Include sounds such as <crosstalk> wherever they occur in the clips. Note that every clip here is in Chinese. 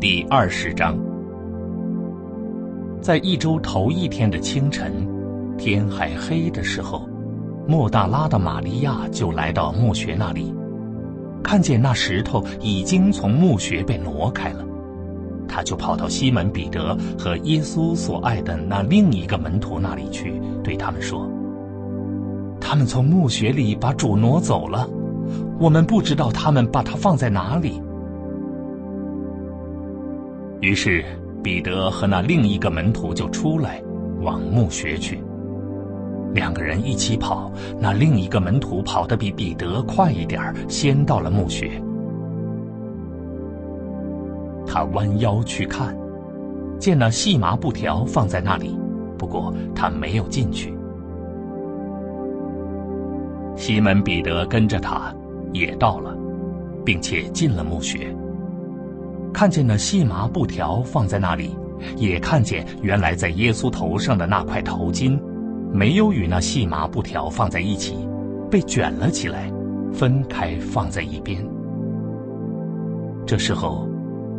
第二十章，在一周头一天的清晨，天还黑的时候，莫大拉的玛利亚就来到墓穴那里，看见那石头已经从墓穴被挪开了，他就跑到西门彼得和耶稣所爱的那另一个门徒那里去，对他们说：“他们从墓穴里把主挪走了。”我们不知道他们把它放在哪里。于是彼得和那另一个门徒就出来，往墓穴去。两个人一起跑，那另一个门徒跑得比彼得快一点先到了墓穴。他弯腰去看，见那细麻布条放在那里，不过他没有进去。西门彼得跟着他。也到了，并且进了墓穴，看见那细麻布条放在那里，也看见原来在耶稣头上的那块头巾，没有与那细麻布条放在一起，被卷了起来，分开放在一边。这时候，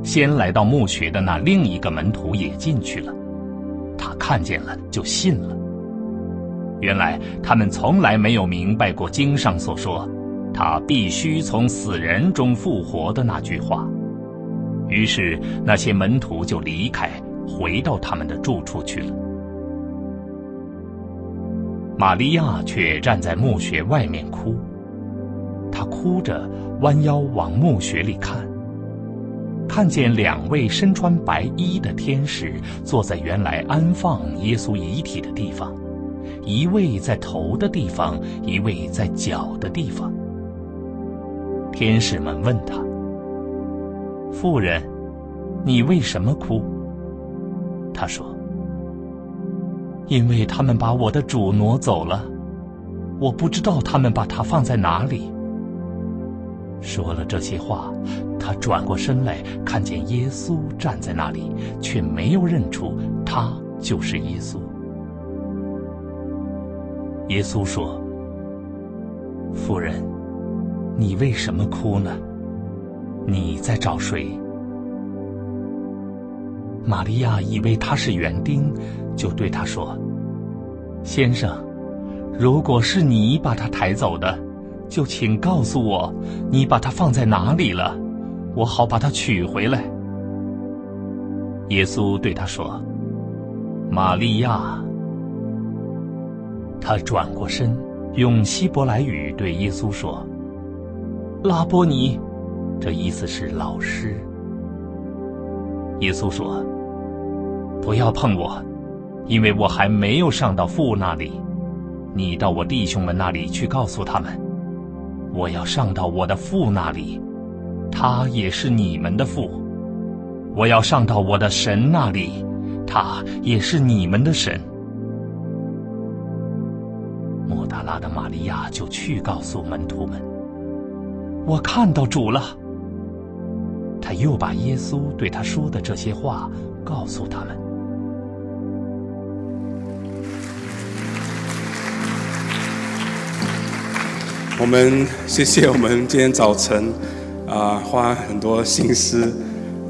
先来到墓穴的那另一个门徒也进去了，他看见了就信了。原来他们从来没有明白过经上所说。他必须从死人中复活的那句话，于是那些门徒就离开，回到他们的住处去了。玛利亚却站在墓穴外面哭，她哭着弯腰往墓穴里看，看见两位身穿白衣的天使坐在原来安放耶稣遗体的地方，一位在头的地方，一位在脚的地方。天使们问他：“妇人，你为什么哭？”他说：“因为他们把我的主挪走了，我不知道他们把他放在哪里。”说了这些话，他转过身来，看见耶稣站在那里，却没有认出他就是耶稣。耶稣说：“夫人。”你为什么哭呢？你在找谁？玛利亚以为他是园丁，就对他说：“先生，如果是你把他抬走的，就请告诉我，你把他放在哪里了，我好把他取回来。”耶稣对他说：“玛利亚。”他转过身，用希伯来语对耶稣说。拉波尼，这意思是老师。耶稣说：“不要碰我，因为我还没有上到父那里。你到我弟兄们那里去，告诉他们，我要上到我的父那里，他也是你们的父。我要上到我的神那里，他也是你们的神。”莫大拉的玛利亚就去告诉门徒们。我看到主了。又把耶稣对他说的这些话告诉他们。我们谢谢我们今天早晨啊，花很多心思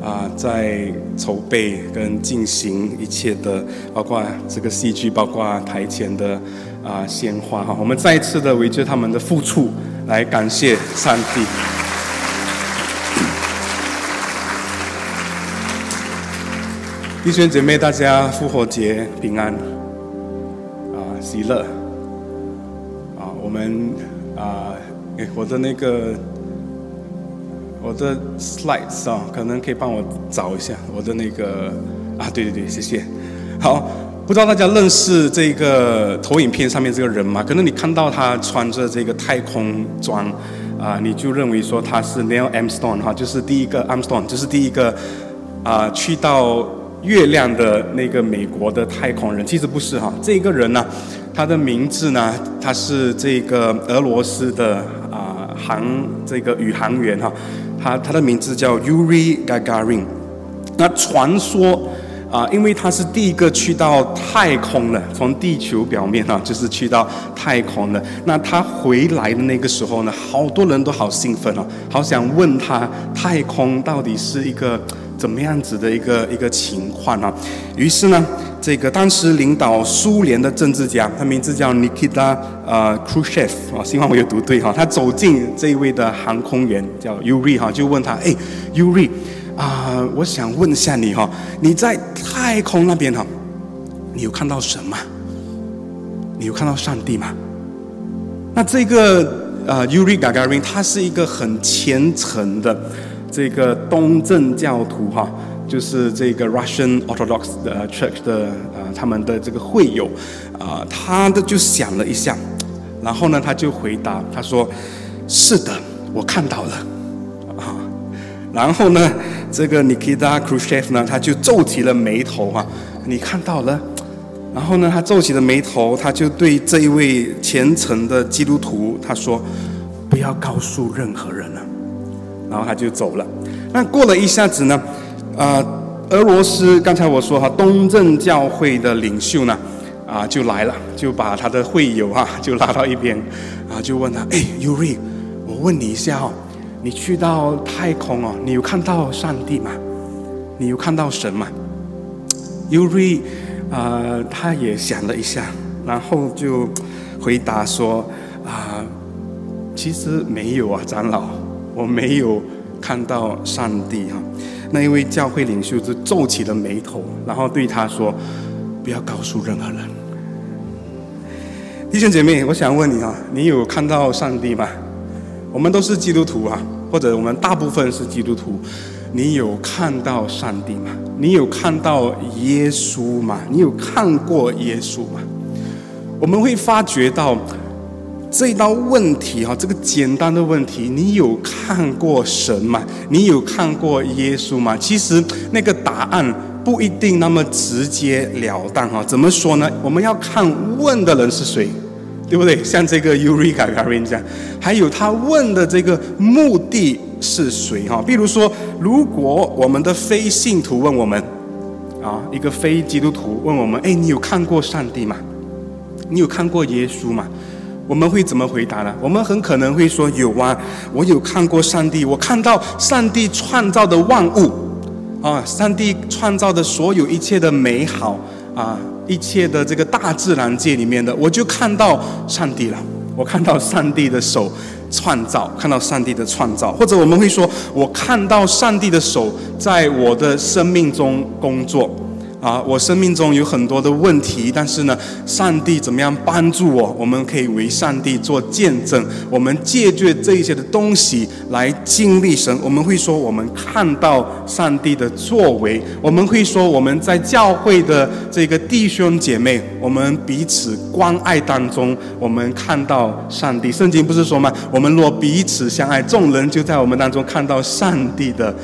啊，在筹备跟进行一切的，包括这个戏剧，包括台前的啊鲜花哈。我们再一次的围着他们的付出。来感谢上帝，弟兄姐妹，大家复活节平安，啊，喜乐，啊，我们啊，我的那个我的 slides 啊，可能可以帮我找一下我的那个啊，对对对，谢谢，好。不知道大家认识这个投影片上面这个人吗？可能你看到他穿着这个太空装，啊，你就认为说他是 Neil Armstrong 哈，就是第一个 Armstrong，就是第一个啊去到月亮的那个美国的太空人。其实不是哈，这个人呢，他的名字呢，他是这个俄罗斯的啊航这个宇航员哈，他他的名字叫 Yuri Gagarin。那传说。啊，因为他是第一个去到太空的，从地球表面啊，就是去到太空的。那他回来的那个时候呢，好多人都好兴奋哦，好想问他太空到底是一个怎么样子的一个一个情况啊。于是呢，这个当时领导苏联的政治家，他名字叫 Nikita 呃 Khrushchev 啊，希望我有读对哈。他走进这一位的航空员叫 Yuri 哈，就问他，哎，Yuri。啊，我想问一下你哈，你在太空那边哈，你有看到什么？你有看到上帝吗？那这个呃，Yuri Gagarin 他是一个很虔诚的这个东正教徒哈，就是这个 Russian Orthodox 的 Church 的呃他们的这个会友啊，他的就想了一下，然后呢他就回答他说：“是的，我看到了。”啊，然后呢？这个 Nikita Khrushchev 呢，他就皱起了眉头哈，你看到了，然后呢，他皱起了眉头，他就对这一位虔诚的基督徒他说：“不要告诉任何人了。”然后他就走了。那过了一下子呢，啊，俄罗斯刚才我说哈，东正教会的领袖呢，啊，就来了，就把他的会友啊就拉到一边，啊，就问他：“哎，Yuri，我问你一下哦。”你去到太空哦，你有看到上帝吗？你有看到神吗？Uri，啊，他也想了一下，然后就回答说：啊，其实没有啊，长老，我没有看到上帝哈。那一位教会领袖就皱起了眉头，然后对他说：不要告诉任何人。弟兄姐妹，我想问你啊，你有看到上帝吗？我们都是基督徒啊，或者我们大部分是基督徒。你有看到上帝吗？你有看到耶稣吗？你有看过耶稣吗？我们会发觉到这道问题哈，这个简单的问题，你有看过神吗？你有看过耶稣吗？其实那个答案不一定那么直截了当哈。怎么说呢？我们要看问的人是谁。对不对？像这个 Uri Gagarin 这样，还有他问的这个目的是谁？哈，比如说，如果我们的非信徒问我们，啊，一个非基督徒问我们，哎，你有看过上帝吗？你有看过耶稣吗？我们会怎么回答呢？我们很可能会说，有啊，我有看过上帝，我看到上帝创造的万物，啊，上帝创造的所有一切的美好，啊。一切的这个大自然界里面的，我就看到上帝了。我看到上帝的手创造，看到上帝的创造，或者我们会说，我看到上帝的手在我的生命中工作。啊，我生命中有很多的问题，但是呢，上帝怎么样帮助我？我们可以为上帝做见证，我们借据这一些的东西来经历神。我们会说，我们看到上帝的作为；我们会说，我们在教会的这个弟兄姐妹，我们彼此关爱当中，我们看到上帝。圣经不是说吗？我们若彼此相爱，众人就在我们当中看到上帝的。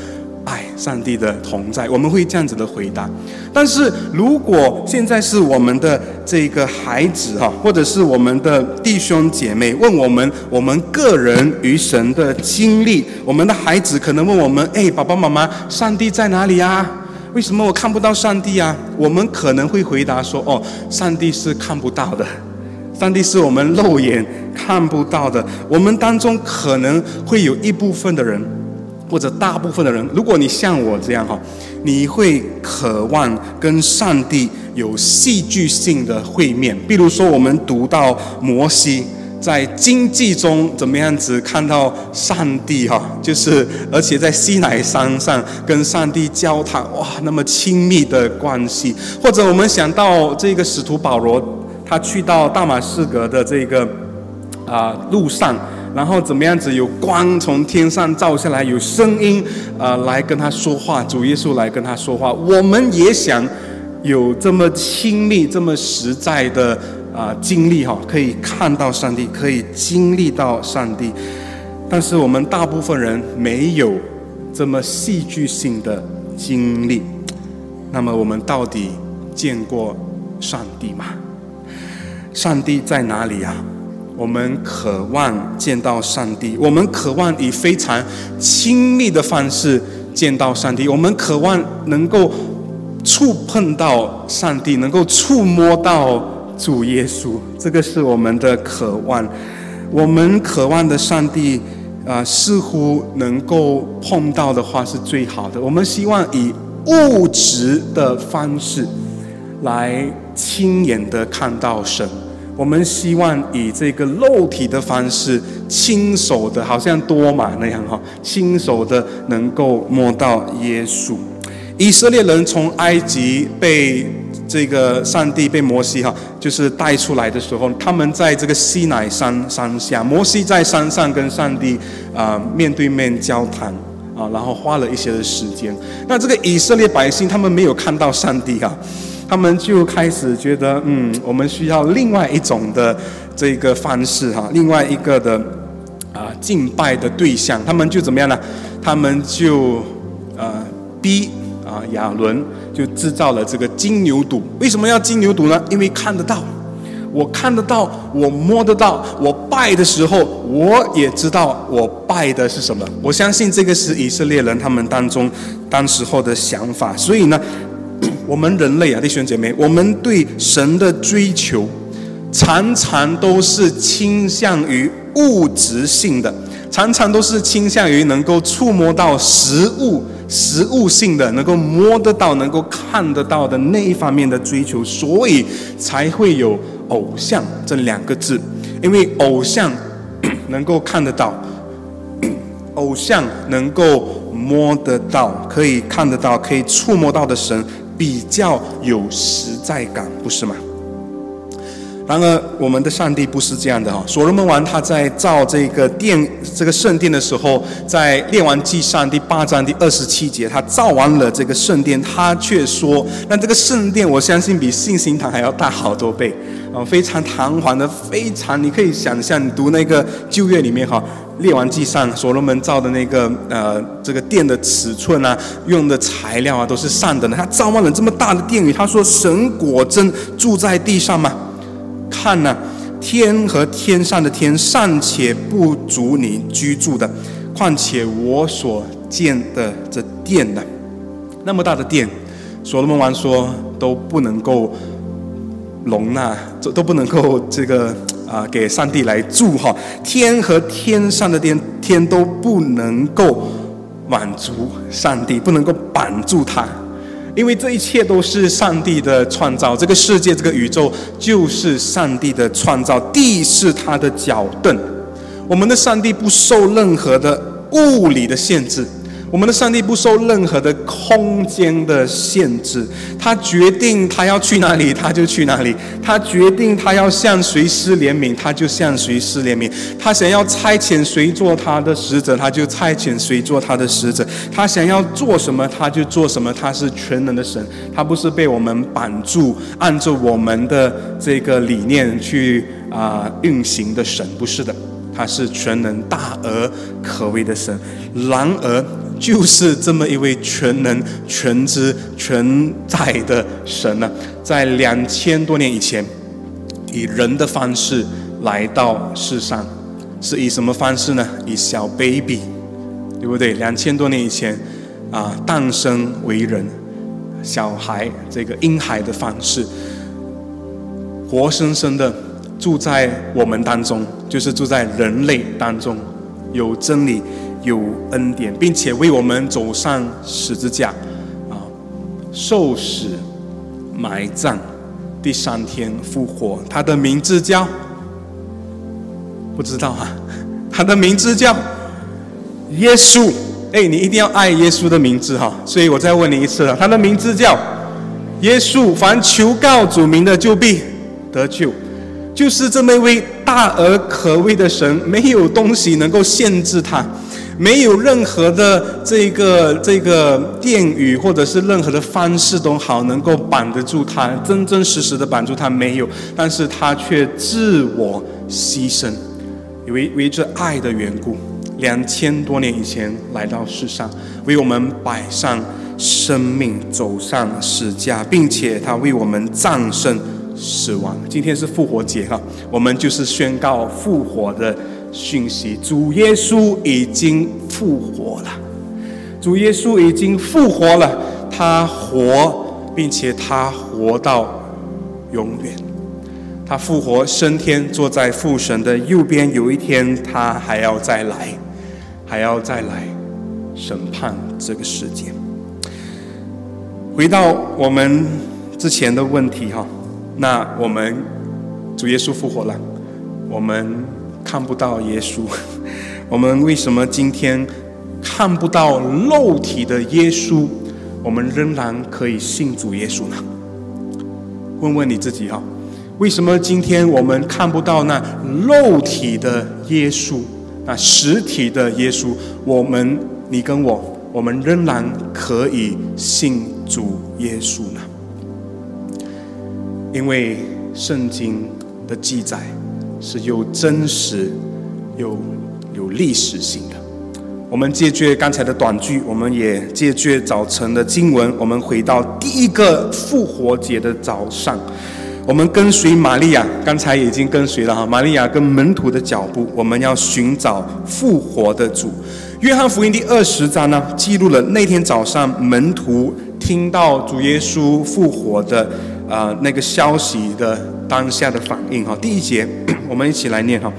爱上帝的同在，我们会这样子的回答。但是如果现在是我们的这个孩子哈，或者是我们的弟兄姐妹问我们，我们个人与神的经历，我们的孩子可能问我们：哎，爸爸妈妈，上帝在哪里啊？为什么我看不到上帝啊？我们可能会回答说：哦，上帝是看不到的，上帝是我们肉眼看不到的。我们当中可能会有一部分的人。或者大部分的人，如果你像我这样哈，你会渴望跟上帝有戏剧性的会面。比如说，我们读到摩西在经济中怎么样子看到上帝哈，就是而且在西乃山上跟上帝交谈，哇，那么亲密的关系。或者我们想到这个使徒保罗，他去到大马士革的这个啊路上。然后怎么样子？有光从天上照下来，有声音，呃，来跟他说话。主耶稣来跟他说话。我们也想有这么亲密、这么实在的啊经历哈，可以看到上帝，可以经历到上帝。但是我们大部分人没有这么戏剧性的经历。那么我们到底见过上帝吗？上帝在哪里呀？我们渴望见到上帝，我们渴望以非常亲密的方式见到上帝，我们渴望能够触碰到上帝，能够触摸到主耶稣，这个是我们的渴望。我们渴望的上帝，啊，似乎能够碰到的话是最好的。我们希望以物质的方式来亲眼的看到神。我们希望以这个肉体的方式，亲手的，好像多马那样哈，亲手的能够摸到耶稣。以色列人从埃及被这个上帝被摩西哈，就是带出来的时候，他们在这个西乃山山下，摩西在山上跟上帝啊面对面交谈啊，然后花了一些的时间。那这个以色列百姓他们没有看到上帝啊。他们就开始觉得，嗯，我们需要另外一种的这个方式哈，另外一个的啊敬拜的对象。他们就怎么样呢？他们就呃逼啊亚伦就制造了这个金牛犊。为什么要金牛犊呢？因为看得到，我看得到，我摸得到，我拜的时候，我也知道我拜的是什么。我相信这个是以色列人他们当中当时候的想法。所以呢。我们人类啊，弟兄姐妹，我们对神的追求，常常都是倾向于物质性的，常常都是倾向于能够触摸到实物、实物性的，能够摸得到、能够看得到的那一方面的追求，所以才会有偶像这两个字，因为偶像 <coughs> 能够看得到，偶像能够摸得到，可以看得到、可以触摸到的神。比较有实在感，不是吗？然而，我们的上帝不是这样的哈。所罗门王他在造这个殿、这个圣殿的时候，在列王记上第八章第二十七节，他造完了这个圣殿，他却说：“那这个圣殿，我相信比信心堂还要大好多倍啊，非常堂皇的，非常你可以想象，你读那个旧约里面哈。”列王记上，所罗门造的那个呃，这个殿的尺寸啊，用的材料啊，都是上等的。他造完了这么大的殿宇，他说：“神果真住在地上吗？看呐，天和天上的天尚且不足你居住的，况且我所建的这殿呢？那么大的殿，所罗门王说都不能够容纳，这都不能够这个。”啊，给上帝来住哈，天和天上的天天都不能够满足上帝，不能够绑住他，因为这一切都是上帝的创造，这个世界，这个宇宙就是上帝的创造，地是他的脚凳，我们的上帝不受任何的物理的限制。我们的上帝不受任何的空间的限制，他决定他要去哪里，他就去哪里；他决定他要向谁施怜悯，他就向谁施怜悯；他想要差遣谁做他的使者，他就差遣谁做他的使者；他想要做什么，他就做什么。他是全能的神，他不是被我们绑住，按照我们的这个理念去啊运行的神，不是的，他是全能大而可畏的神。然而。就是这么一位全能、全知、全在的神呢，在两千多年以前，以人的方式来到世上，是以什么方式呢？以小 baby，对不对？两千多年以前，啊，诞生为人，小孩这个婴孩的方式，活生生的住在我们当中，就是住在人类当中，有真理。有恩典，并且为我们走上十字架，啊，受死、埋葬，第三天复活。他的名字叫，不知道啊，<laughs> 他的名字叫耶稣。哎，你一定要爱耶稣的名字哈。所以我再问你一次了，他的名字叫耶稣。凡求告主名的，就必得救。就是这么一位大而可畏的神，没有东西能够限制他。没有任何的这个这个殿宇，或者是任何的方式都好，能够绑得住他，真真实实的绑住他没有，但是他却自我牺牲，为为这爱的缘故，两千多年以前来到世上，为我们摆上生命，走上死架，并且他为我们战胜死亡。今天是复活节哈，我们就是宣告复活的。讯息：主耶稣已经复活了，主耶稣已经复活了，他活，并且他活到永远。他复活升天，坐在父神的右边。有一天，他还要再来，还要再来审判这个世界。回到我们之前的问题哈，那我们主耶稣复活了，我们看不到耶稣，<laughs> 我们为什么今天看不到肉体的耶稣，我们仍然可以信主耶稣呢？问问你自己哈。为什么今天我们看不到那肉体的耶稣，那实体的耶稣？我们，你跟我，我们仍然可以信主耶稣呢？因为圣经的记载是有真实、有有历史性的。我们借据刚才的短句，我们也借据早晨的经文，我们回到第一个复活节的早上。我们跟随玛利亚，刚才已经跟随了哈。玛利亚跟门徒的脚步，我们要寻找复活的主。约翰福音第二十章呢，记录了那天早上门徒听到主耶稣复活的啊那个消息的当下的反应哈。第一节，<clears throat> 我们一起来念哈。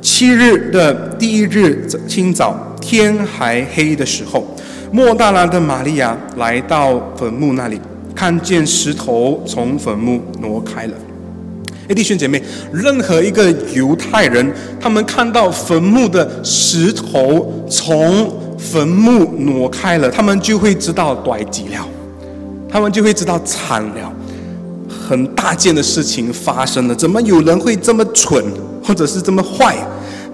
七日的第一日清早，天还黑的时候，莫大拉的玛利亚来到坟墓那里。看见石头从坟墓挪开了，哎，弟兄姐妹，任何一个犹太人，他们看到坟墓的石头从坟墓挪开了，他们就会知道短极了，他们就会知道惨了，很大件的事情发生了。怎么有人会这么蠢，或者是这么坏，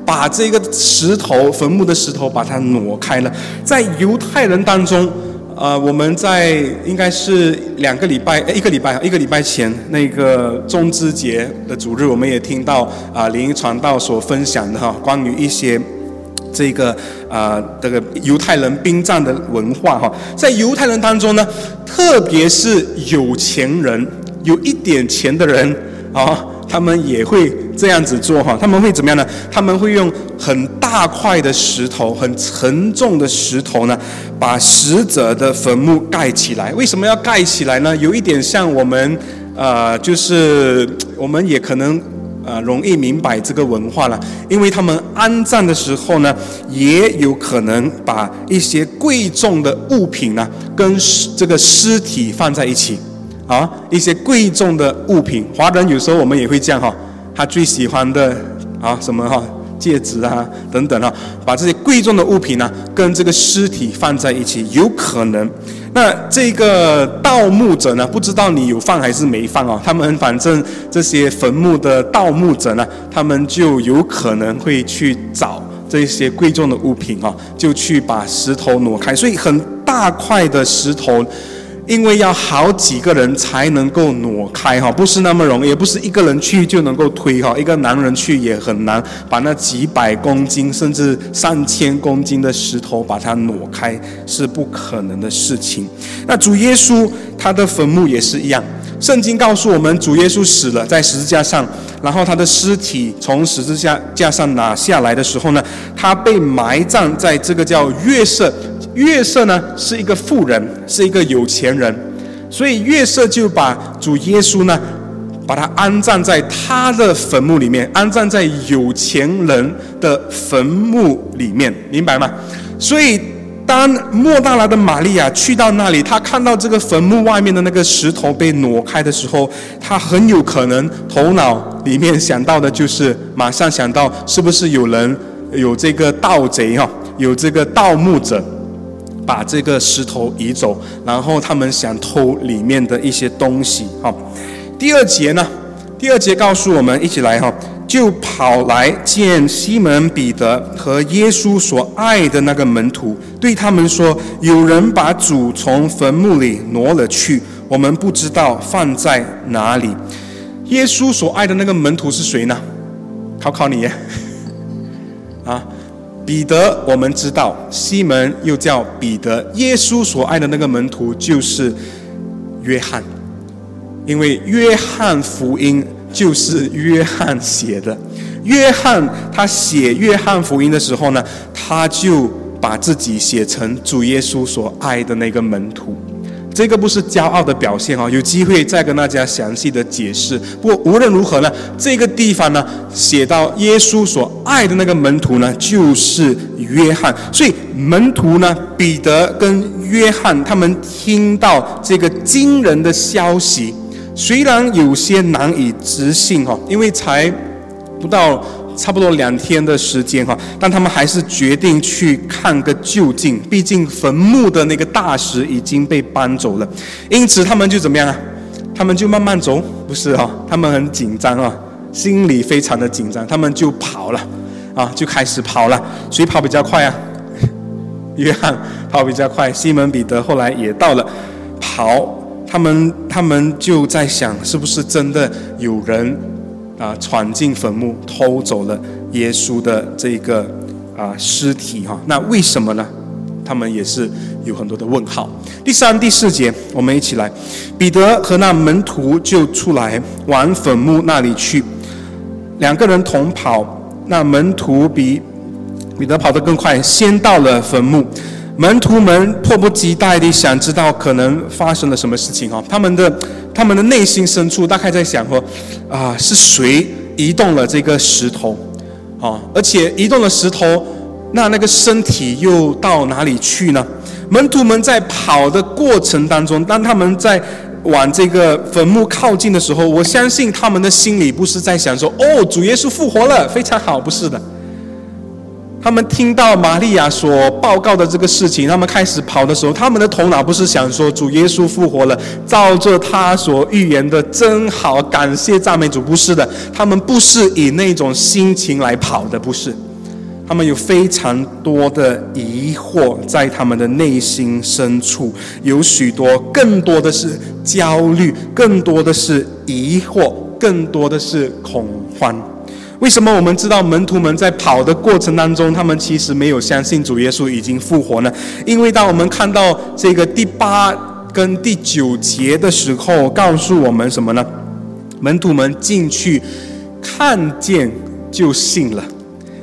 把这个石头坟墓的石头把它挪开了？在犹太人当中。呃，我们在应该是两个礼拜，一个礼拜，一个礼拜前那个中之节的主日，我们也听到啊灵传道所分享的哈，关于一些这个啊这个犹太人殡葬的文化哈，在犹太人当中呢，特别是有钱人，有一点钱的人啊。他们也会这样子做哈，他们会怎么样呢？他们会用很大块的石头，很沉重的石头呢，把死者的坟墓盖起来。为什么要盖起来呢？有一点像我们，呃，就是我们也可能呃容易明白这个文化了，因为他们安葬的时候呢，也有可能把一些贵重的物品呢，跟这个尸体放在一起。啊，一些贵重的物品，华人有时候我们也会这样哈，他最喜欢的啊什么哈戒指啊等等哈，把这些贵重的物品呢跟这个尸体放在一起，有可能，那这个盗墓者呢，不知道你有放还是没放哦，他们反正这些坟墓的盗墓者呢，他们就有可能会去找这些贵重的物品啊，就去把石头挪开，所以很大块的石头。因为要好几个人才能够挪开哈，不是那么容易，也不是一个人去就能够推哈，一个男人去也很难把那几百公斤甚至上千公斤的石头把它挪开，是不可能的事情。那主耶稣他的坟墓也是一样，圣经告诉我们，主耶稣死了在十字架上，然后他的尸体从十字架架上拿下来的时候呢，他被埋葬在这个叫月色。月色呢是一个富人，是一个有钱人，所以月色就把主耶稣呢，把他安葬在他的坟墓里面，安葬在有钱人的坟墓里面，明白吗？所以当莫大拉的玛利亚去到那里，他看到这个坟墓外面的那个石头被挪开的时候，他很有可能头脑里面想到的就是马上想到是不是有人有这个盗贼哈，有这个盗墓者。把这个石头移走，然后他们想偷里面的一些东西。哈，第二节呢？第二节告诉我们，一起来哈，就跑来见西门彼得和耶稣所爱的那个门徒，对他们说：“有人把主从坟墓里挪了去，我们不知道放在哪里。”耶稣所爱的那个门徒是谁呢？考考你，<laughs> 啊？彼得，我们知道；西门又叫彼得。耶稣所爱的那个门徒就是约翰，因为约翰福音就是约翰写的。约翰他写约翰福音的时候呢，他就把自己写成主耶稣所爱的那个门徒。这个不是骄傲的表现哦，有机会再跟大家详细的解释。不过无论如何呢，这个地方呢写到耶稣所爱的那个门徒呢，就是约翰。所以门徒呢，彼得跟约翰他们听到这个惊人的消息，虽然有些难以置信哈，因为才不到。差不多两天的时间哈，但他们还是决定去看个究竟。毕竟坟墓的那个大石已经被搬走了，因此他们就怎么样啊？他们就慢慢走，不是哈？他们很紧张啊，心里非常的紧张，他们就跑了啊，就开始跑了。谁跑比较快啊？<laughs> 约翰跑比较快，西门彼得后来也到了，跑。他们他们就在想，是不是真的有人？啊！闯进坟墓，偷走了耶稣的这个啊尸体哈。那为什么呢？他们也是有很多的问号。第三、第四节，我们一起来。彼得和那门徒就出来往坟墓那里去，两个人同跑。那门徒比彼得跑得更快，先到了坟墓。门徒们迫不及待地想知道可能发生了什么事情哈，他们的他们的内心深处大概在想说，啊，是谁移动了这个石头，啊，而且移动了石头，那那个身体又到哪里去呢？门徒们在跑的过程当中，当他们在往这个坟墓靠近的时候，我相信他们的心里不是在想说，哦，主耶稣复活了，非常好，不是的。他们听到玛利亚所报告的这个事情，他们开始跑的时候，他们的头脑不是想说主耶稣复活了，照着他所预言的真好，感谢赞美主，不是的，他们不是以那种心情来跑的，不是，他们有非常多的疑惑在他们的内心深处，有许多，更多的是焦虑，更多的是疑惑，更多的是恐慌。为什么我们知道门徒们在跑的过程当中，他们其实没有相信主耶稣已经复活呢？因为当我们看到这个第八跟第九节的时候，告诉我们什么呢？门徒们进去看见就信了。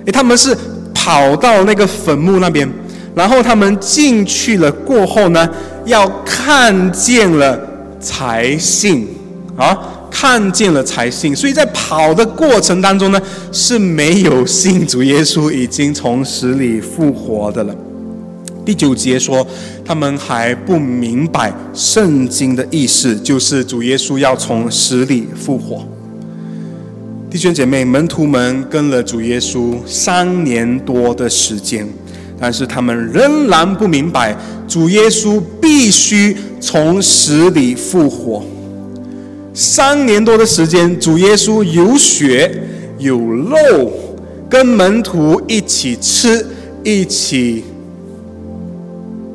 诶，他们是跑到那个坟墓那边，然后他们进去了过后呢，要看见了才信啊。看见了才信，所以在跑的过程当中呢，是没有信主耶稣已经从死里复活的了。第九节说，他们还不明白圣经的意思，就是主耶稣要从死里复活。弟兄姐妹，门徒们跟了主耶稣三年多的时间，但是他们仍然不明白主耶稣必须从死里复活。三年多的时间，主耶稣有血有肉，跟门徒一起吃，一起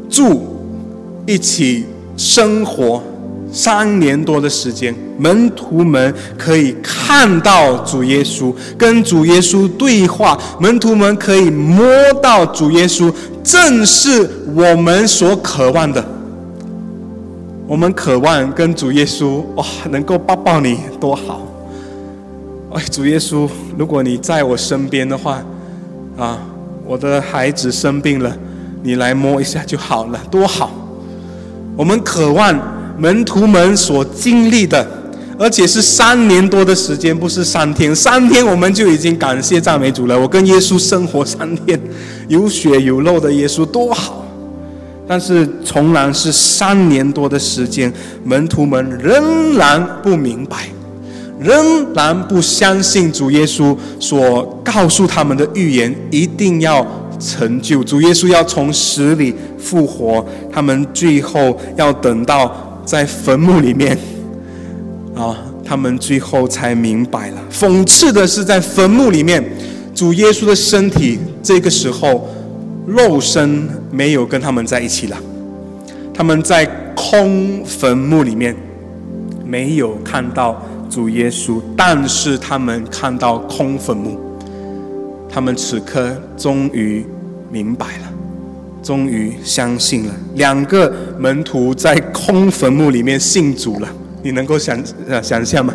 住，一起生活。三年多的时间，门徒们可以看到主耶稣，跟主耶稣对话，门徒们可以摸到主耶稣，正是我们所渴望的。我们渴望跟主耶稣哇，能够抱抱你多好！哎，主耶稣，如果你在我身边的话，啊，我的孩子生病了，你来摸一下就好了，多好！我们渴望门徒们所经历的，而且是三年多的时间，不是三天，三天我们就已经感谢赞美主了。我跟耶稣生活三天，有血有肉的耶稣多好！但是，从来是三年多的时间，门徒们仍然不明白，仍然不相信主耶稣所告诉他们的预言一定要成就。主耶稣要从死里复活，他们最后要等到在坟墓里面，啊，他们最后才明白了。讽刺的是，在坟墓里面，主耶稣的身体这个时候。肉身没有跟他们在一起了，他们在空坟墓里面没有看到主耶稣，但是他们看到空坟墓，他们此刻终于明白了，终于相信了。两个门徒在空坟墓里面信主了，你能够想呃想象吗？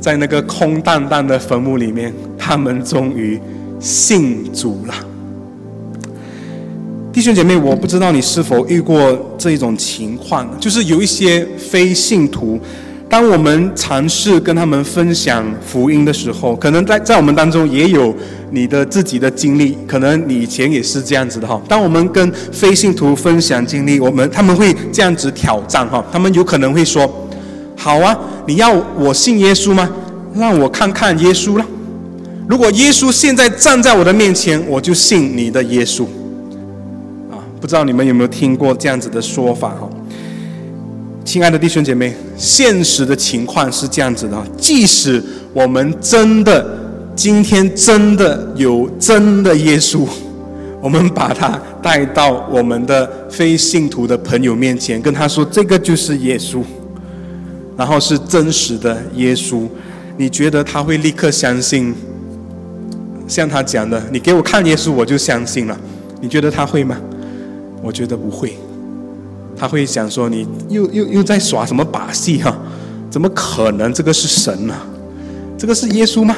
在那个空荡荡的坟墓里面，他们终于信主了。弟兄姐妹，我不知道你是否遇过这一种情况，就是有一些非信徒，当我们尝试跟他们分享福音的时候，可能在在我们当中也有你的自己的经历，可能你以前也是这样子的哈。当我们跟非信徒分享经历，我们他们会这样子挑战哈，他们有可能会说：“好啊，你要我信耶稣吗？让我看看耶稣了。如果耶稣现在站在我的面前，我就信你的耶稣。”不知道你们有没有听过这样子的说法哈？亲爱的弟兄姐妹，现实的情况是这样子的：即使我们真的今天真的有真的耶稣，<laughs> 我们把他带到我们的非信徒的朋友面前，跟他说这个就是耶稣，然后是真实的耶稣，你觉得他会立刻相信？像他讲的，你给我看耶稣，我就相信了。你觉得他会吗？我觉得不会，他会想说你又又又在耍什么把戏哈？怎么可能？这个是神呢？这个是耶稣吗？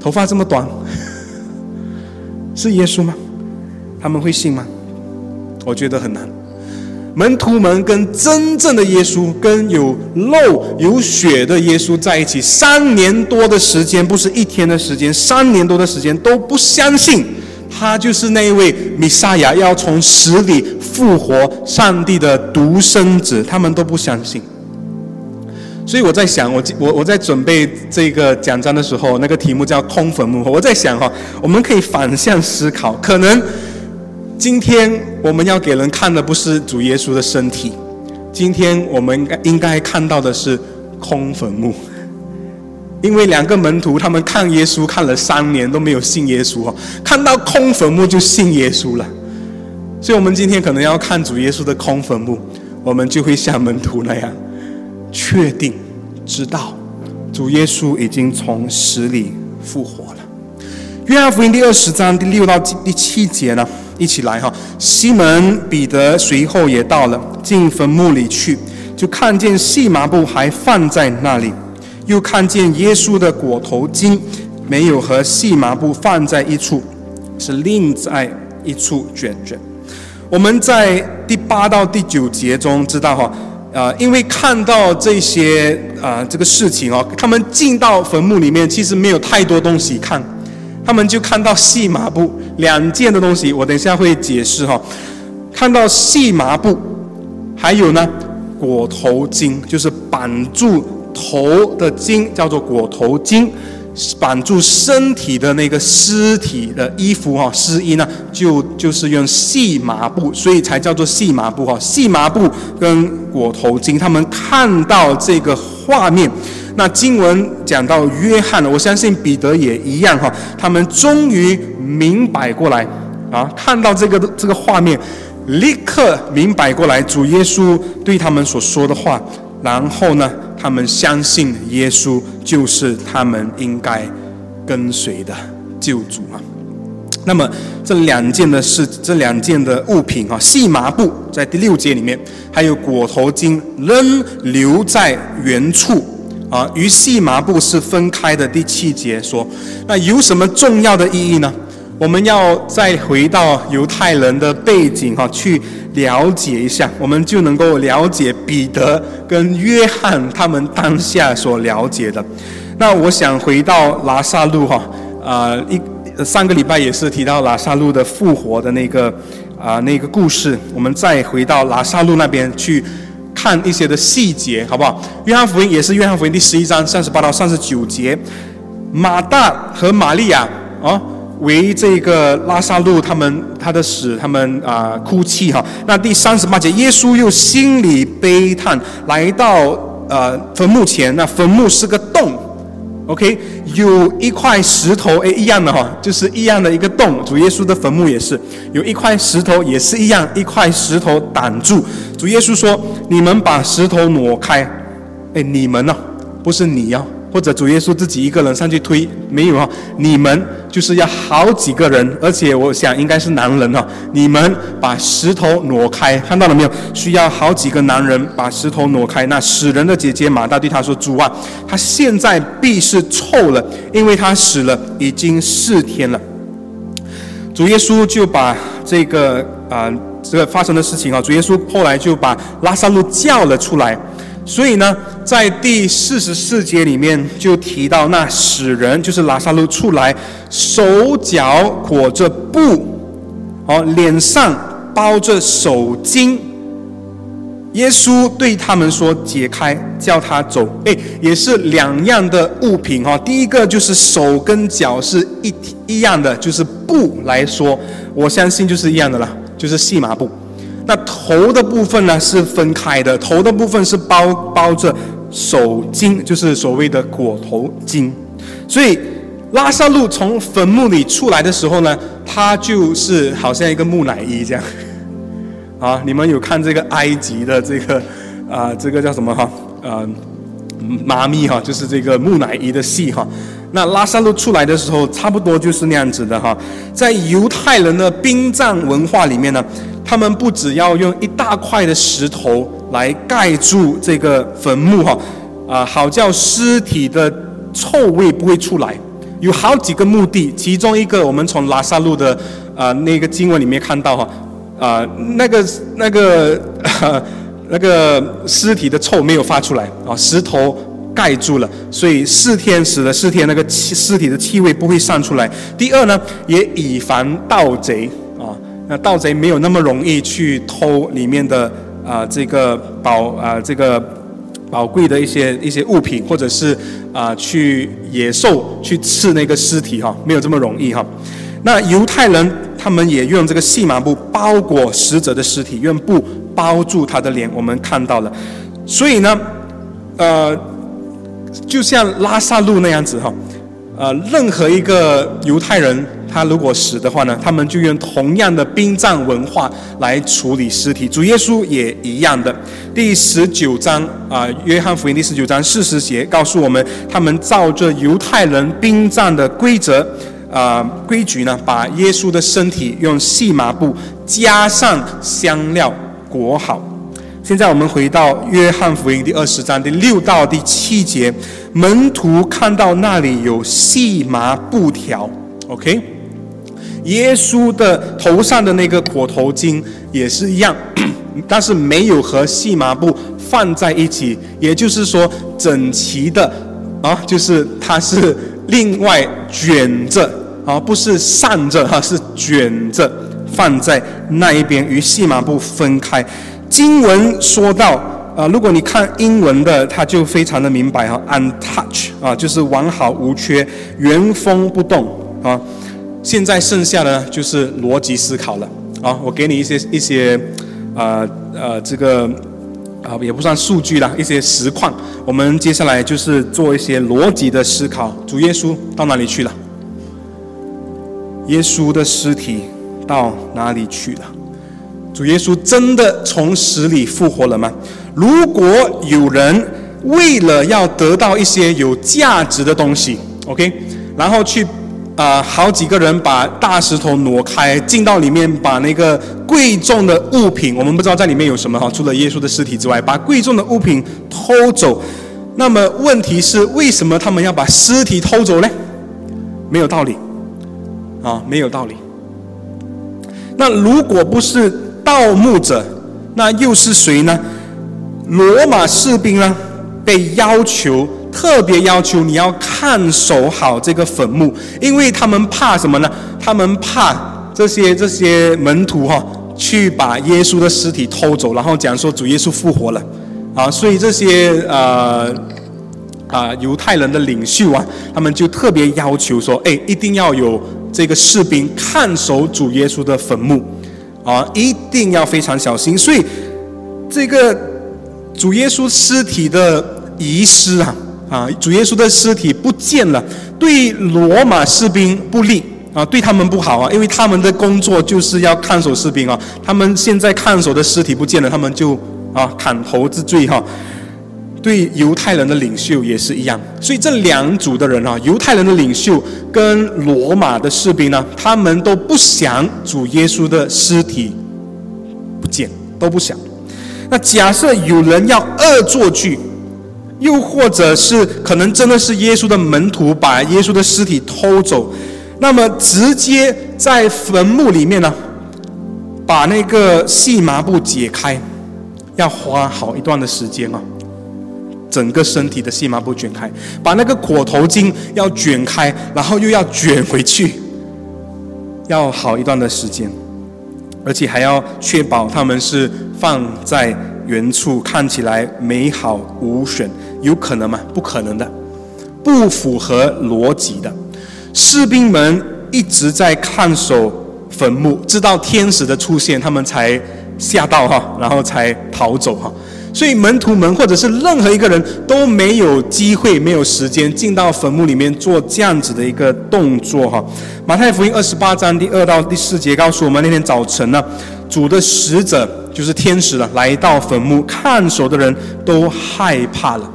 头发这么短，<laughs> 是耶稣吗？他们会信吗？我觉得很难。门徒们跟真正的耶稣，跟有肉有血的耶稣在一起三年多的时间，不是一天的时间，三年多的时间都不相信。他就是那一位弥赛亚，要从死里复活，上帝的独生子，他们都不相信。所以我在想，我我我在准备这个讲章的时候，那个题目叫“空坟墓”。我在想哈，我们可以反向思考，可能今天我们要给人看的不是主耶稣的身体，今天我们应该应该看到的是空坟墓。因为两个门徒，他们看耶稣看了三年都没有信耶稣哦，看到空坟墓就信耶稣了。所以，我们今天可能要看主耶稣的空坟墓，我们就会像门徒那样，确定知道主耶稣已经从死里复活了。约翰福音第二十章第六到第七节呢，一起来哈。西门彼得随后也到了，进坟墓里去，就看见细麻布还放在那里。又看见耶稣的裹头巾没有和细麻布放在一处，是另在一处卷卷。我们在第八到第九节中知道哈，啊，因为看到这些啊这个事情哦，他们进到坟墓里面，其实没有太多东西看，他们就看到细麻布两件的东西。我等一下会解释哈，看到细麻布，还有呢裹头巾，就是绑住。头的筋叫做裹头巾，绑住身体的那个尸体的衣服哈，尸衣呢就就是用细麻布，所以才叫做细麻布哈。细麻布跟裹头巾，他们看到这个画面，那经文讲到约翰，我相信彼得也一样哈，他们终于明白过来啊，看到这个这个画面，立刻明白过来主耶稣对他们所说的话，然后呢？他们相信耶稣就是他们应该跟随的救主啊。那么这两件的事，这两件的物品啊，细麻布在第六节里面，还有裹头巾仍留在原处啊，与细麻布是分开的。第七节说，那有什么重要的意义呢？我们要再回到犹太人的背景哈，去了解一下，我们就能够了解彼得跟约翰他们当下所了解的。那我想回到拉萨路哈，啊，一上个礼拜也是提到拉萨路的复活的那个啊那个故事，我们再回到拉萨路那边去看一些的细节，好不好？约翰福音也是约翰福音第十一章三十八到三十九节，马大和玛利亚啊。为这个拉萨路他们他的死，他们啊哭泣哈。那第三十八节，耶稣又心里悲叹，来到呃坟墓前。那坟墓是个洞，OK，有一块石头，哎，一样的哈，就是一样的一个洞。主耶稣的坟墓也是有一块石头，也是一样，一块石头挡住。主耶稣说：“你们把石头挪开。”哎，你们呢？不是你要。或者主耶稣自己一个人上去推没有啊？你们就是要好几个人，而且我想应该是男人哈。你们把石头挪开，看到了没有？需要好几个男人把石头挪开。那死人的姐姐马大对他说：“主啊，他现在必是臭了，因为他死了已经四天了。”主耶稣就把这个啊这个发生的事情啊，主耶稣后来就把拉萨路叫了出来。所以呢，在第四十四节里面就提到那死人就是拉萨路出来，手脚裹着布，哦，脸上包着手巾。耶稣对他们说：“解开，叫他走。”哎，也是两样的物品哈。第一个就是手跟脚是一一样的，就是布来说，我相信就是一样的了，就是细麻布。那头的部分呢是分开的，头的部分是包包着手巾，就是所谓的裹头巾。所以拉萨路从坟墓里出来的时候呢，他就是好像一个木乃伊这样。<laughs> 啊，你们有看这个埃及的这个啊，这个叫什么哈？呃，妈咪哈，就是这个木乃伊的戏哈。那拉萨路出来的时候，差不多就是那样子的哈。在犹太人的殡葬文化里面呢，他们不只要用一大块的石头来盖住这个坟墓哈，啊，好叫尸体的臭味不会出来。有好几个目的，其中一个我们从拉萨路的啊那个经文里面看到哈。啊，那个、那个、<laughs> 那个尸体的臭没有发出来啊，石头盖住了，所以四天死了四天，那个气尸体的气味不会散出来。第二呢，也以防盗贼，那盗贼没有那么容易去偷里面的啊这个宝啊这个宝贵的一些一些物品，或者是啊去野兽去吃那个尸体哈，没有这么容易哈。那犹太人。他们也用这个细麻布包裹死者的尸体，用布包住他的脸。我们看到了，所以呢，呃，就像拉萨路那样子哈，呃，任何一个犹太人他如果死的话呢，他们就用同样的殡葬文化来处理尸体。主耶稣也一样的。第十九章啊，约翰福音第十九章四十节告诉我们，他们照着犹太人殡葬的规则。啊，规矩呢，把耶稣的身体用细麻布加上香料裹好。现在我们回到约翰福音第二十章第六到第七节，门徒看到那里有细麻布条，OK，耶稣的头上的那个裹头巾也是一样，<clears throat> 但是没有和细麻布放在一起，也就是说整齐的啊，就是它是。另外卷着啊，不是散着哈，是卷着放在那一边，与细麻布分开。经文说到啊，如果你看英文的，它就非常的明白哈，untouch 啊，就是完好无缺，原封不动啊。现在剩下的就是逻辑思考了啊，我给你一些一些啊呃这个。啊，也不算数据啦，一些实况。我们接下来就是做一些逻辑的思考。主耶稣到哪里去了？耶稣的尸体到哪里去了？主耶稣真的从死里复活了吗？如果有人为了要得到一些有价值的东西，OK，然后去。啊，好几个人把大石头挪开，进到里面，把那个贵重的物品，我们不知道在里面有什么哈，除了耶稣的尸体之外，把贵重的物品偷走。那么问题是，为什么他们要把尸体偷走呢？没有道理，啊，没有道理。那如果不是盗墓者，那又是谁呢？罗马士兵呢？被要求。特别要求你要看守好这个坟墓，因为他们怕什么呢？他们怕这些这些门徒哈，去把耶稣的尸体偷走，然后讲说主耶稣复活了，啊，所以这些呃啊犹太人的领袖啊，他们就特别要求说，哎，一定要有这个士兵看守主耶稣的坟墓，啊，一定要非常小心。所以这个主耶稣尸体的遗失啊。啊，主耶稣的尸体不见了，对罗马士兵不利啊，对他们不好啊，因为他们的工作就是要看守士兵啊。他们现在看守的尸体不见了，他们就啊砍头之罪哈。对犹太人的领袖也是一样，所以这两组的人啊，犹太人的领袖跟罗马的士兵呢，他们都不想主耶稣的尸体不见，都不想。那假设有人要恶作剧。又或者是可能真的是耶稣的门徒把耶稣的尸体偷走，那么直接在坟墓里面呢，把那个细麻布解开，要花好一段的时间啊。整个身体的细麻布卷开，把那个裹头巾要卷开，然后又要卷回去，要好一段的时间，而且还要确保他们是放在原处，看起来美好无损。有可能吗？不可能的，不符合逻辑的。士兵们一直在看守坟墓，直到天使的出现，他们才吓到哈，然后才逃走哈。所以门徒们或者是任何一个人都没有机会、没有时间进到坟墓里面做这样子的一个动作哈。马太福音二十八章第二到第四节告诉我们，那天早晨呢，主的使者就是天使了，来到坟墓看守的人都害怕了，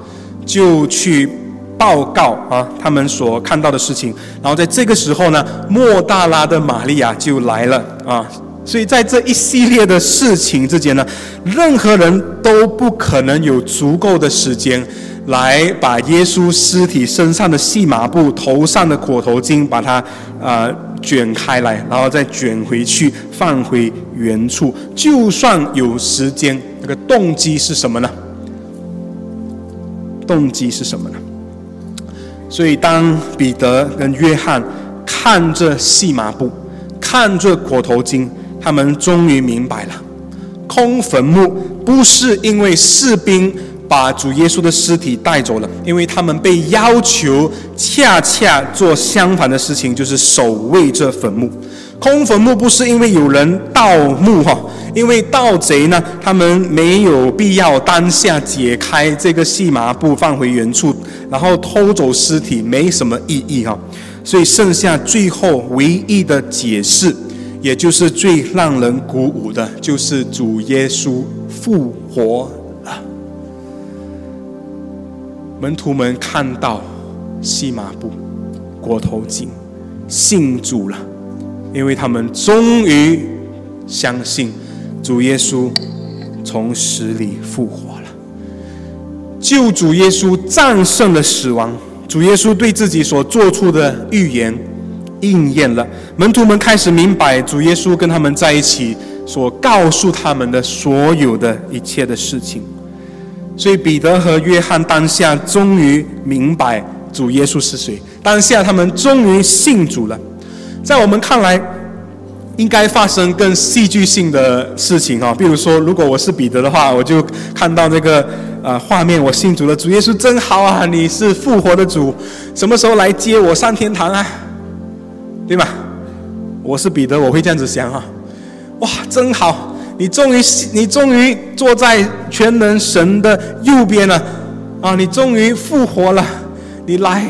就去报告啊他们所看到的事情。然后在这个时候呢，莫大拉的玛利亚就来了啊。所以在这一系列的事情之间呢，任何人都不可能有足够的时间来把耶稣尸体身上的细麻布、头上的裹头巾，把它啊卷开来，然后再卷回去，放回原处。就算有时间，那个动机是什么呢？动机是什么呢？所以当彼得跟约翰看着细麻布，看着裹头巾。他们终于明白了，空坟墓不是因为士兵把主耶稣的尸体带走了，因为他们被要求恰恰做相反的事情，就是守卫这坟墓。空坟墓不是因为有人盗墓哈，因为盗贼呢，他们没有必要当下解开这个细麻布放回原处，然后偷走尸体没什么意义哈，所以剩下最后唯一的解释。也就是最让人鼓舞的，就是主耶稣复活了。门徒们看到细麻布、裹头巾，信主了，因为他们终于相信主耶稣从死里复活了。救主耶稣战胜了死亡，主耶稣对自己所做出的预言。应验了，门徒们开始明白主耶稣跟他们在一起所告诉他们的所有的一切的事情，所以彼得和约翰当下终于明白主耶稣是谁，当下他们终于信主了。在我们看来，应该发生更戏剧性的事情啊，比如说，如果我是彼得的话，我就看到那个呃画面，我信主了，主耶稣真好啊，你是复活的主，什么时候来接我上天堂啊？对吧？我是彼得，我会这样子想啊！哇，真好！你终于，你终于坐在全能神的右边了啊！你终于复活了，你来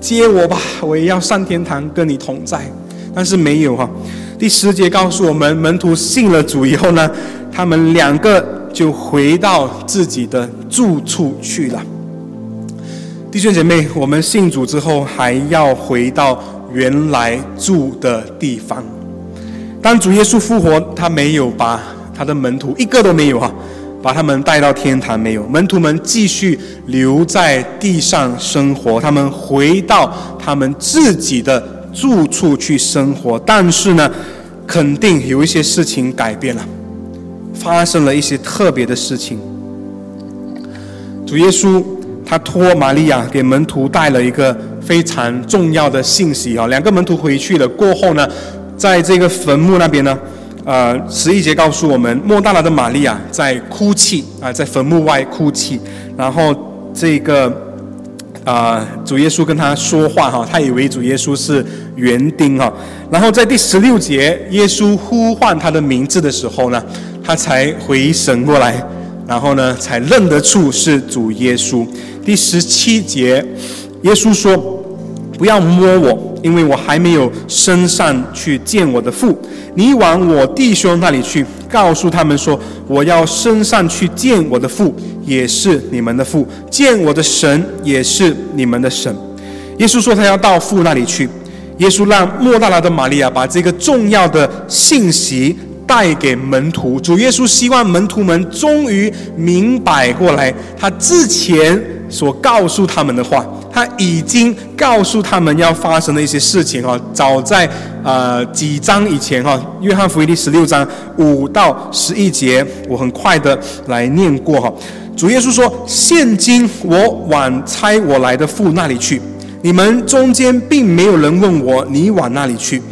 接我吧！我也要上天堂跟你同在。但是没有哈。第十节告诉我们，门徒信了主以后呢，他们两个就回到自己的住处去了。弟兄姐妹，我们信主之后还要回到。原来住的地方。当主耶稣复活，他没有把他的门徒一个都没有哈，把他们带到天堂没有。门徒们继续留在地上生活，他们回到他们自己的住处去生活。但是呢，肯定有一些事情改变了，发生了一些特别的事情。主耶稣他托玛利亚给门徒带了一个。非常重要的信息啊！两个门徒回去了过后呢，在这个坟墓那边呢，呃，十一节告诉我们，莫大拉的玛利亚在哭泣啊，在坟墓外哭泣。然后这个啊，主耶稣跟他说话哈，他以为主耶稣是园丁哈。然后在第十六节，耶稣呼唤他的名字的时候呢，他才回神过来，然后呢，才认得出是主耶稣。第十七节。耶稣说：“不要摸我，因为我还没有升上去见我的父。你往我弟兄那里去，告诉他们说：我要升上去见我的父，也是你们的父；见我的神，也是你们的神。”耶稣说：“他要到父那里去。”耶稣让莫大拉的玛利亚把这个重要的信息带给门徒。主耶稣希望门徒们终于明白过来，他之前所告诉他们的话。他已经告诉他们要发生的一些事情啊，早在呃几章以前哈，约翰福音第十六章五到十一节，我很快的来念过哈。主耶稣说：“现今我往差我来的父那里去，你们中间并没有人问我你往哪里去，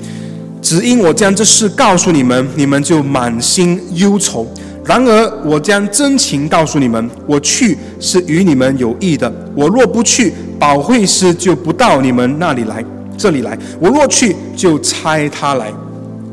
只因我将这事告诉你们，你们就满心忧愁。然而我将真情告诉你们，我去是与你们有益的。我若不去，保惠师就不到你们那里来，这里来；我若去，就差他来。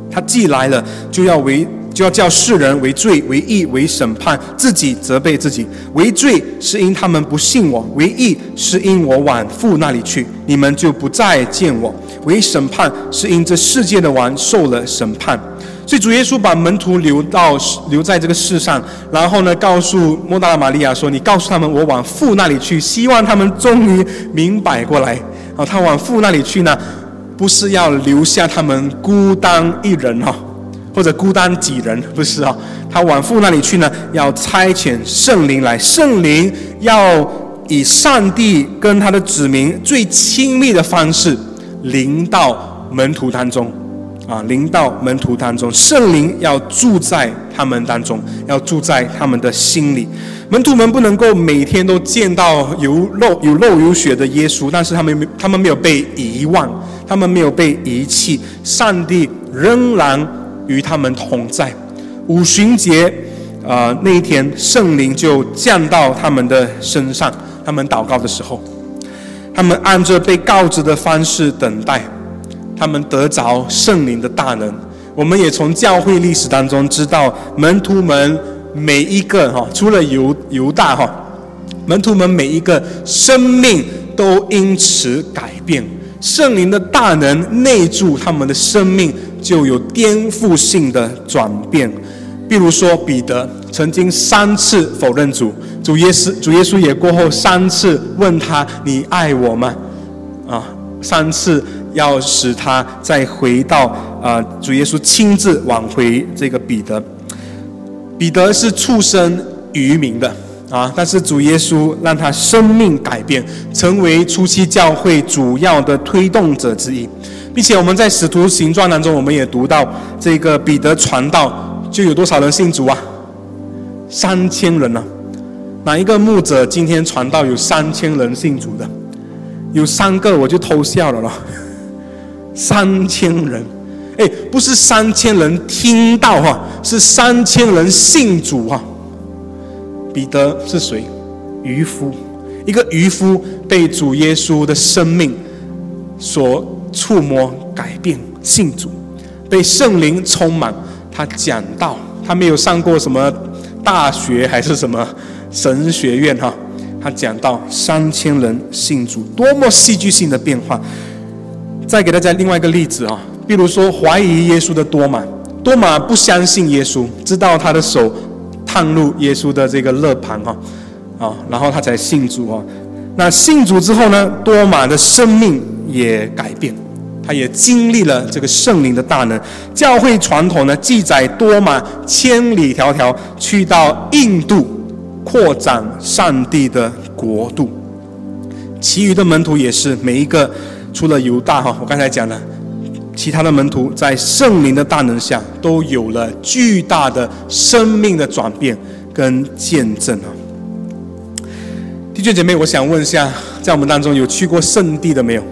他既来了，就要为。”就要叫世人为罪、为义、为审判，自己责备自己。为罪是因他们不信我；为义是因我往父那里去，你们就不再见我。为审判是因这世界的王受了审判。所以主耶稣把门徒留到留在这个世上，然后呢，告诉莫大拉玛利亚说：“你告诉他们，我往父那里去，希望他们终于明白过来。啊，他往父那里去呢，不是要留下他们孤单一人哈。”或者孤单几人不是啊？他往父那里去呢，要差遣圣灵来，圣灵要以上帝跟他的子民最亲密的方式临到门徒当中，啊，临到门徒当中，圣灵要住在他们当中，要住在他们的心里。门徒们不能够每天都见到有肉有肉有血的耶稣，但是他们他们没有被遗忘，他们没有被遗弃，上帝仍然。与他们同在，五旬节，啊，那一天圣灵就降到他们的身上。他们祷告的时候，他们按着被告知的方式等待，他们得着圣灵的大能。我们也从教会历史当中知道，门徒们每一个哈，除了犹犹大哈，门徒们每一个生命都因此改变。圣灵的大能内住他们的生命。就有颠覆性的转变，比如说彼得曾经三次否认主，主耶稣主耶稣也过后三次问他：“你爱我吗？”啊，三次要使他再回到啊，主耶稣亲自挽回这个彼得。彼得是出身渔民的啊，但是主耶稣让他生命改变，成为初期教会主要的推动者之一。并且我们在使徒行传当中，我们也读到这个彼得传道，就有多少人信主啊？三千人呢？哪一个牧者今天传道有三千人信主的？有三个我就偷笑了咯。三千人，哎，不是三千人听到哈，是三千人信主哈。彼得是谁？渔夫，一个渔夫被主耶稣的生命所。触摸、改变、信主，被圣灵充满。他讲道，他没有上过什么大学还是什么神学院哈。他讲到三千人信主，多么戏剧性的变化。再给大家另外一个例子啊，比如说怀疑耶稣的多马，多马不相信耶稣，直到他的手探入耶稣的这个肋旁哈，啊，然后他才信主啊。那信主之后呢，多马的生命也改变。他也经历了这个圣灵的大能。教会传统呢记载，多马千里迢迢去到印度，扩展上帝的国度。其余的门徒也是每一个，除了犹大哈，我刚才讲了，其他的门徒在圣灵的大能下，都有了巨大的生命的转变跟见证啊。弟兄姐妹，我想问一下，在我们当中有去过圣地的没有？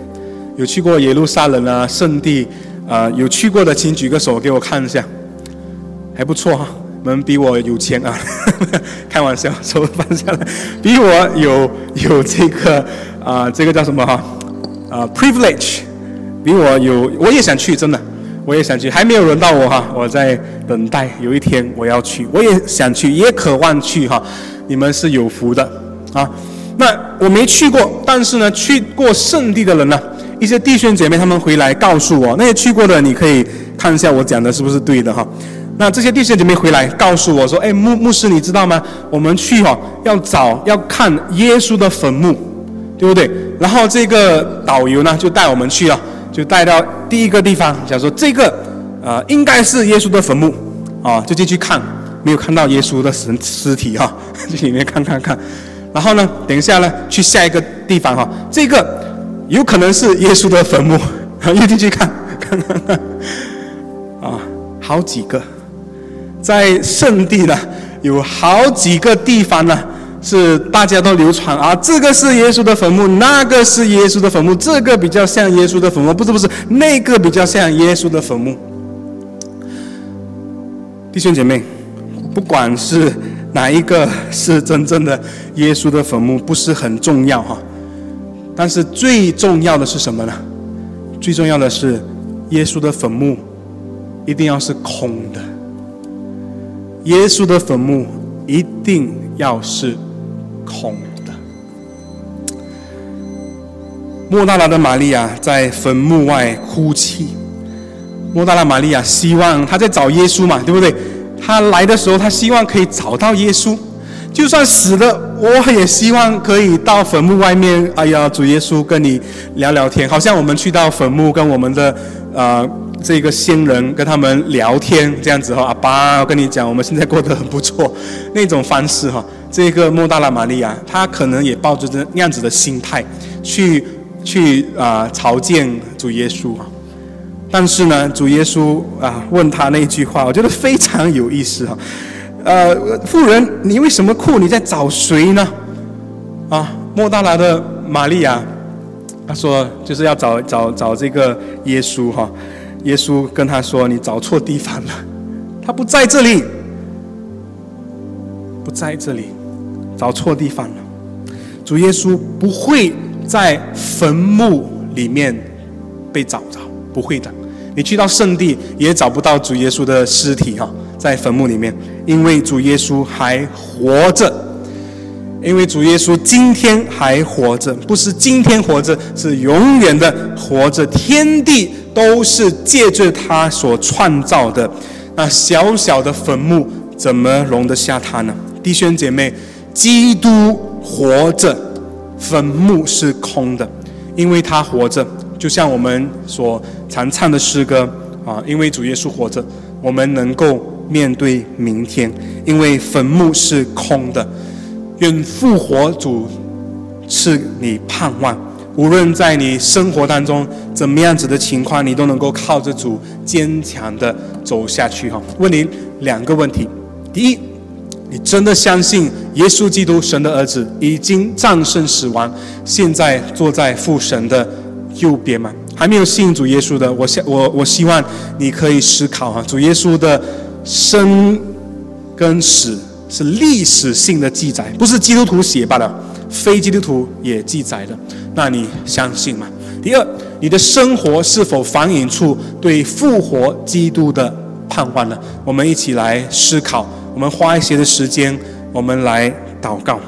有去过耶路撒冷啊，圣地啊，有去过的，请举个手给我看一下，还不错哈，你们比我有钱啊，<laughs> 开玩笑，手放下来，比我有有这个啊，这个叫什么哈？啊，privilege，比我有，我也想去，真的，我也想去，还没有轮到我哈，我在等待，有一天我要去，我也想去，也渴望去哈，你们是有福的啊，那我没去过，但是呢，去过圣地的人呢？一些弟兄姐妹他们回来告诉我，那些去过的你可以看一下我讲的是不是对的哈。那这些弟兄姐妹回来告诉我说：“哎，牧牧师，你知道吗？我们去哈要找要看耶稣的坟墓，对不对？然后这个导游呢就带我们去了，就带到第一个地方，讲说这个呃应该是耶稣的坟墓啊，就进去看，没有看到耶稣的尸尸体哈，<laughs> 去里面看看看。然后呢，等一下呢去下一个地方哈，这个。有可能是耶稣的坟墓，<laughs> 又进去看，看看看，好几个，在圣地呢有好几个地方呢是大家都流传啊，这个是耶稣的坟墓，那个是耶稣的坟墓，这个比较像耶稣的坟墓，不是不是，那个比较像耶稣的坟墓。弟兄姐妹，不管是哪一个是真正的耶稣的坟墓，不是很重要哈。但是最重要的是什么呢？最重要的是，耶稣的坟墓一定要是空的。耶稣的坟墓一定要是空的。莫大拉的玛利亚在坟墓外哭泣。莫大拉玛利亚希望他在找耶稣嘛，对不对？他来的时候，他希望可以找到耶稣，就算死了，我也希望可以到坟墓外面。哎呀，主耶稣跟你聊聊天，好像我们去到坟墓跟我们的呃这个先人跟他们聊天这样子哈。阿爸，我跟你讲，我们现在过得很不错，那种方式哈。这个莫大拉玛利亚，他可能也抱着这样子的心态去去啊朝见主耶稣啊。但是呢，主耶稣啊问他那句话，我觉得非常有意思哈。呃，妇人，你为什么哭？你在找谁呢？啊，莫大拉的玛利亚，他说就是要找找找这个耶稣哈。耶稣跟他说：“你找错地方了，他不在这里，不在这里，找错地方了。主耶稣不会在坟墓里面被找着，不会的。”你去到圣地也找不到主耶稣的尸体哈，在坟墓里面，因为主耶稣还活着，因为主耶稣今天还活着，不是今天活着，是永远的活着。天地都是借着他所创造的，那小小的坟墓怎么容得下他呢？弟兄姐妹，基督活着，坟墓是空的，因为他活着。就像我们所常唱的诗歌啊，因为主耶稣活着，我们能够面对明天。因为坟墓是空的，愿复活主赐你盼望。无论在你生活当中怎么样子的情况，你都能够靠着主坚强的走下去。哈，问你两个问题：第一，你真的相信耶稣基督神的儿子已经战胜死亡，现在坐在父神的？右边吗，还没有信主耶稣的，我希我我希望你可以思考哈，主耶稣的生跟死是历史性的记载，不是基督徒写罢了，非基督徒也记载的，那你相信吗？第二，你的生活是否反映出对复活基督的盼望呢？我们一起来思考，我们花一些的时间，我们来祷告。